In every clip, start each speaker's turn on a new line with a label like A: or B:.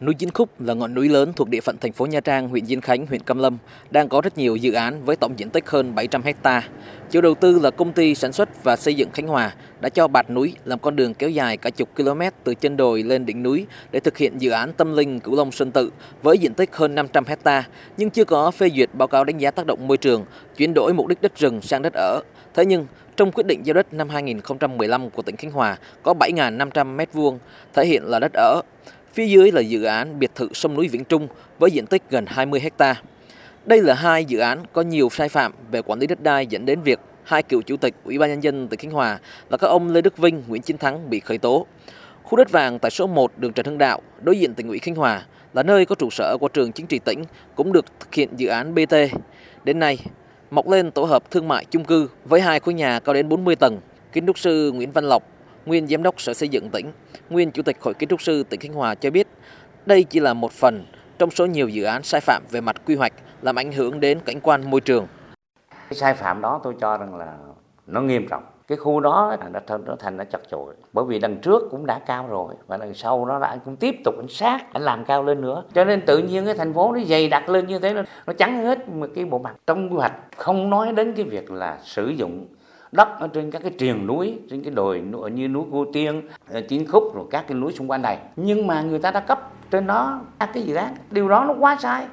A: Núi Chín Khúc là ngọn núi lớn thuộc địa phận thành phố Nha Trang, huyện Diên Khánh, huyện Cam Lâm, đang có rất nhiều dự án với tổng diện tích hơn 700 hecta. Chủ đầu tư là công ty sản xuất và xây dựng Khánh Hòa đã cho bạt núi làm con đường kéo dài cả chục km từ chân đồi lên đỉnh núi để thực hiện dự án tâm linh Cửu Long Sơn Tự với diện tích hơn 500 hecta nhưng chưa có phê duyệt báo cáo đánh giá tác động môi trường, chuyển đổi mục đích đất rừng sang đất ở. Thế nhưng trong quyết định giao đất năm 2015 của tỉnh Khánh Hòa có 7.500 m2 thể hiện là đất ở. Phía dưới là dự án biệt thự sông núi Vĩnh Trung với diện tích gần 20 hecta. Đây là hai dự án có nhiều sai phạm về quản lý đất đai dẫn đến việc hai cựu chủ tịch Ủy ban nhân dân tỉnh Khánh Hòa là các ông Lê Đức Vinh, Nguyễn Chiến Thắng bị khởi tố. Khu đất vàng tại số 1 đường Trần Hưng Đạo, đối diện tỉnh ủy Khánh Hòa là nơi có trụ sở của trường chính trị tỉnh cũng được thực hiện dự án BT. Đến nay, mọc lên tổ hợp thương mại chung cư với hai khối nhà cao đến 40 tầng. Kiến trúc sư Nguyễn Văn Lộc, nguyên giám đốc Sở Xây dựng tỉnh, nguyên chủ tịch Hội Kiến trúc sư tỉnh Khánh Hòa cho biết, đây chỉ là một phần trong số nhiều dự án sai phạm về mặt quy hoạch làm ảnh hưởng đến cảnh quan môi trường.
B: Cái sai phạm đó tôi cho rằng là nó nghiêm trọng. Cái khu đó nó thành nó thành nó chật chội bởi vì đằng trước cũng đã cao rồi và đằng sau nó đã cũng tiếp tục ảnh sát ảnh làm cao lên nữa cho nên tự nhiên cái thành phố nó dày đặc lên như thế nó, nó trắng hết một cái bộ mặt trong quy hoạch không nói đến cái việc là sử dụng đất ở trên các cái triền núi trên cái đồi như núi cô tiên ờ, chiến khúc rồi các cái núi xung quanh này. Nhưng mà người ta đã cấp trên đó các cái gì đó điều đó nó quá sai.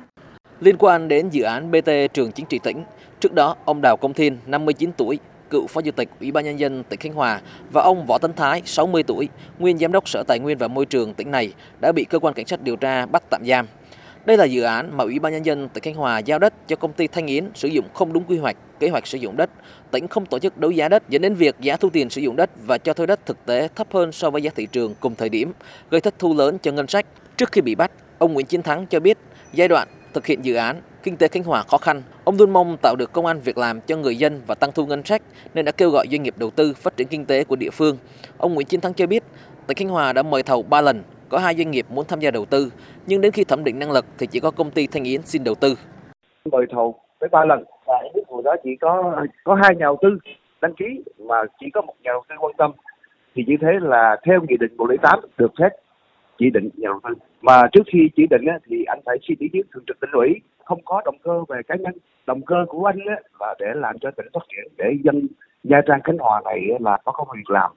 A: Liên quan đến dự án BT trường chính trị tỉnh, trước đó ông Đào Công Thiên, 59 tuổi, cựu phó chủ tịch Ủy ban nhân dân tỉnh Khánh Hòa và ông Võ Tấn Thái, 60 tuổi, nguyên giám đốc Sở Tài nguyên và Môi trường tỉnh này đã bị cơ quan cảnh sát điều tra bắt tạm giam. Đây là dự án mà Ủy ban nhân dân tỉnh Khánh Hòa giao đất cho công ty Thanh Yến sử dụng không đúng quy hoạch, kế hoạch sử dụng đất, tỉnh không tổ chức đấu giá đất dẫn đến việc giá thu tiền sử dụng đất và cho thuê đất thực tế thấp hơn so với giá thị trường cùng thời điểm, gây thất thu lớn cho ngân sách. Trước khi bị bắt, ông Nguyễn Chiến Thắng cho biết giai đoạn thực hiện dự án, kinh tế Khánh Hòa khó khăn, ông luôn mong tạo được công an việc làm cho người dân và tăng thu ngân sách nên đã kêu gọi doanh nghiệp đầu tư phát triển kinh tế của địa phương. Ông Nguyễn Chiến Thắng cho biết, tỉnh Khánh Hòa đã mời thầu 3 lần, có hai doanh nghiệp muốn tham gia đầu tư, nhưng đến khi thẩm định năng lực thì chỉ có công ty Thanh Yến xin đầu tư.
C: Mời thầu tới ba lần. Và những hồi đó chỉ có có hai nhà đầu tư đăng ký mà chỉ có một nhà đầu tư quan tâm. Thì như thế là theo nghị định 108 được phép chỉ định nhà đầu tư. Mà trước khi chỉ định thì anh phải xin ý kiến thường trực tỉnh ủy. Không có động cơ về cá nhân. Động cơ của anh là để làm cho tỉnh phát triển để dân Nha Trang Khánh Hòa này là có công việc làm.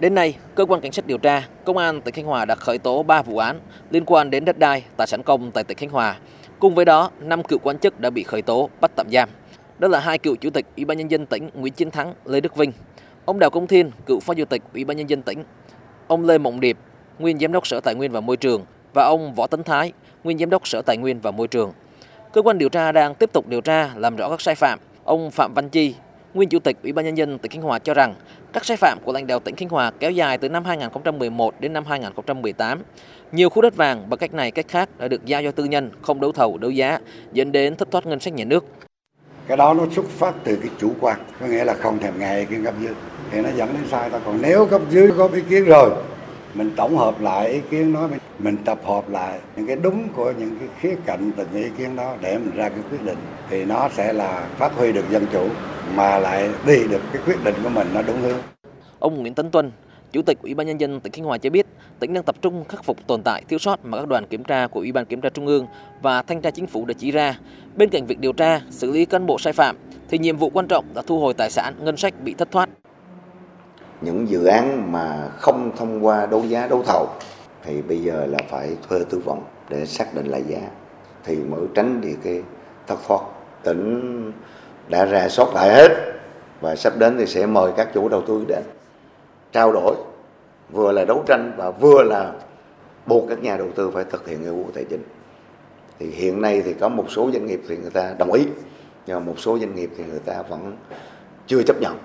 A: Đến nay, cơ quan cảnh sát điều tra, công an tỉnh Khánh Hòa đã khởi tố 3 vụ án liên quan đến đất đai, tài sản công tại tỉnh Khánh Hòa. Cùng với đó, 5 cựu quan chức đã bị khởi tố, bắt tạm giam. Đó là hai cựu chủ tịch Ủy ban nhân dân tỉnh Nguyễn Chiến Thắng, Lê Đức Vinh, ông Đào Công Thiên, cựu phó chủ tịch Ủy ban nhân dân tỉnh, ông Lê Mộng Điệp, nguyên giám đốc Sở Tài nguyên và Môi trường và ông Võ Tấn Thái, nguyên giám đốc Sở Tài nguyên và Môi trường. Cơ quan điều tra đang tiếp tục điều tra làm rõ các sai phạm. Ông Phạm Văn Chi, nguyên chủ tịch Ủy ban nhân dân tỉnh Khánh Hòa cho rằng các sai phạm của lãnh đạo tỉnh Khánh Hòa kéo dài từ năm 2011 đến năm 2018. Nhiều khu đất vàng bằng cách này cách khác đã được giao cho tư nhân không đấu thầu đấu giá dẫn đến thất thoát ngân sách nhà nước.
D: Cái đó nó xuất phát từ cái chủ quan, có nghĩa là không thèm nghe cái kiến cấp dưới thì nó dẫn đến sai ta còn nếu cấp dưới có ý kiến rồi mình tổng hợp lại ý kiến đó mình tập hợp lại những cái đúng của những cái khía cạnh từng ý kiến đó để mình ra cái quyết định thì nó sẽ là phát huy được dân chủ mà lại đi được cái quyết định của mình nó đúng hướng.
A: Ông Nguyễn Tấn Tuân, Chủ tịch Ủy ban nhân dân tỉnh Khánh Hòa cho biết, tỉnh đang tập trung khắc phục tồn tại thiếu sót mà các đoàn kiểm tra của Ủy ban kiểm tra Trung ương và thanh tra chính phủ đã chỉ ra. Bên cạnh việc điều tra, xử lý cán bộ sai phạm, thì nhiệm vụ quan trọng là thu hồi tài sản, ngân sách bị thất thoát
E: những dự án mà không thông qua đấu giá đấu thầu thì bây giờ là phải thuê tư vấn để xác định lại giá thì mới tránh đi cái thất thoát tỉnh đã ra soát lại hết. Và sắp đến thì sẽ mời các chủ đầu tư đến trao đổi. Vừa là đấu tranh và vừa là buộc các nhà đầu tư phải thực hiện nghĩa vụ tài chính. Thì hiện nay thì có một số doanh nghiệp thì người ta đồng ý, nhưng mà một số doanh nghiệp thì người ta vẫn chưa chấp nhận.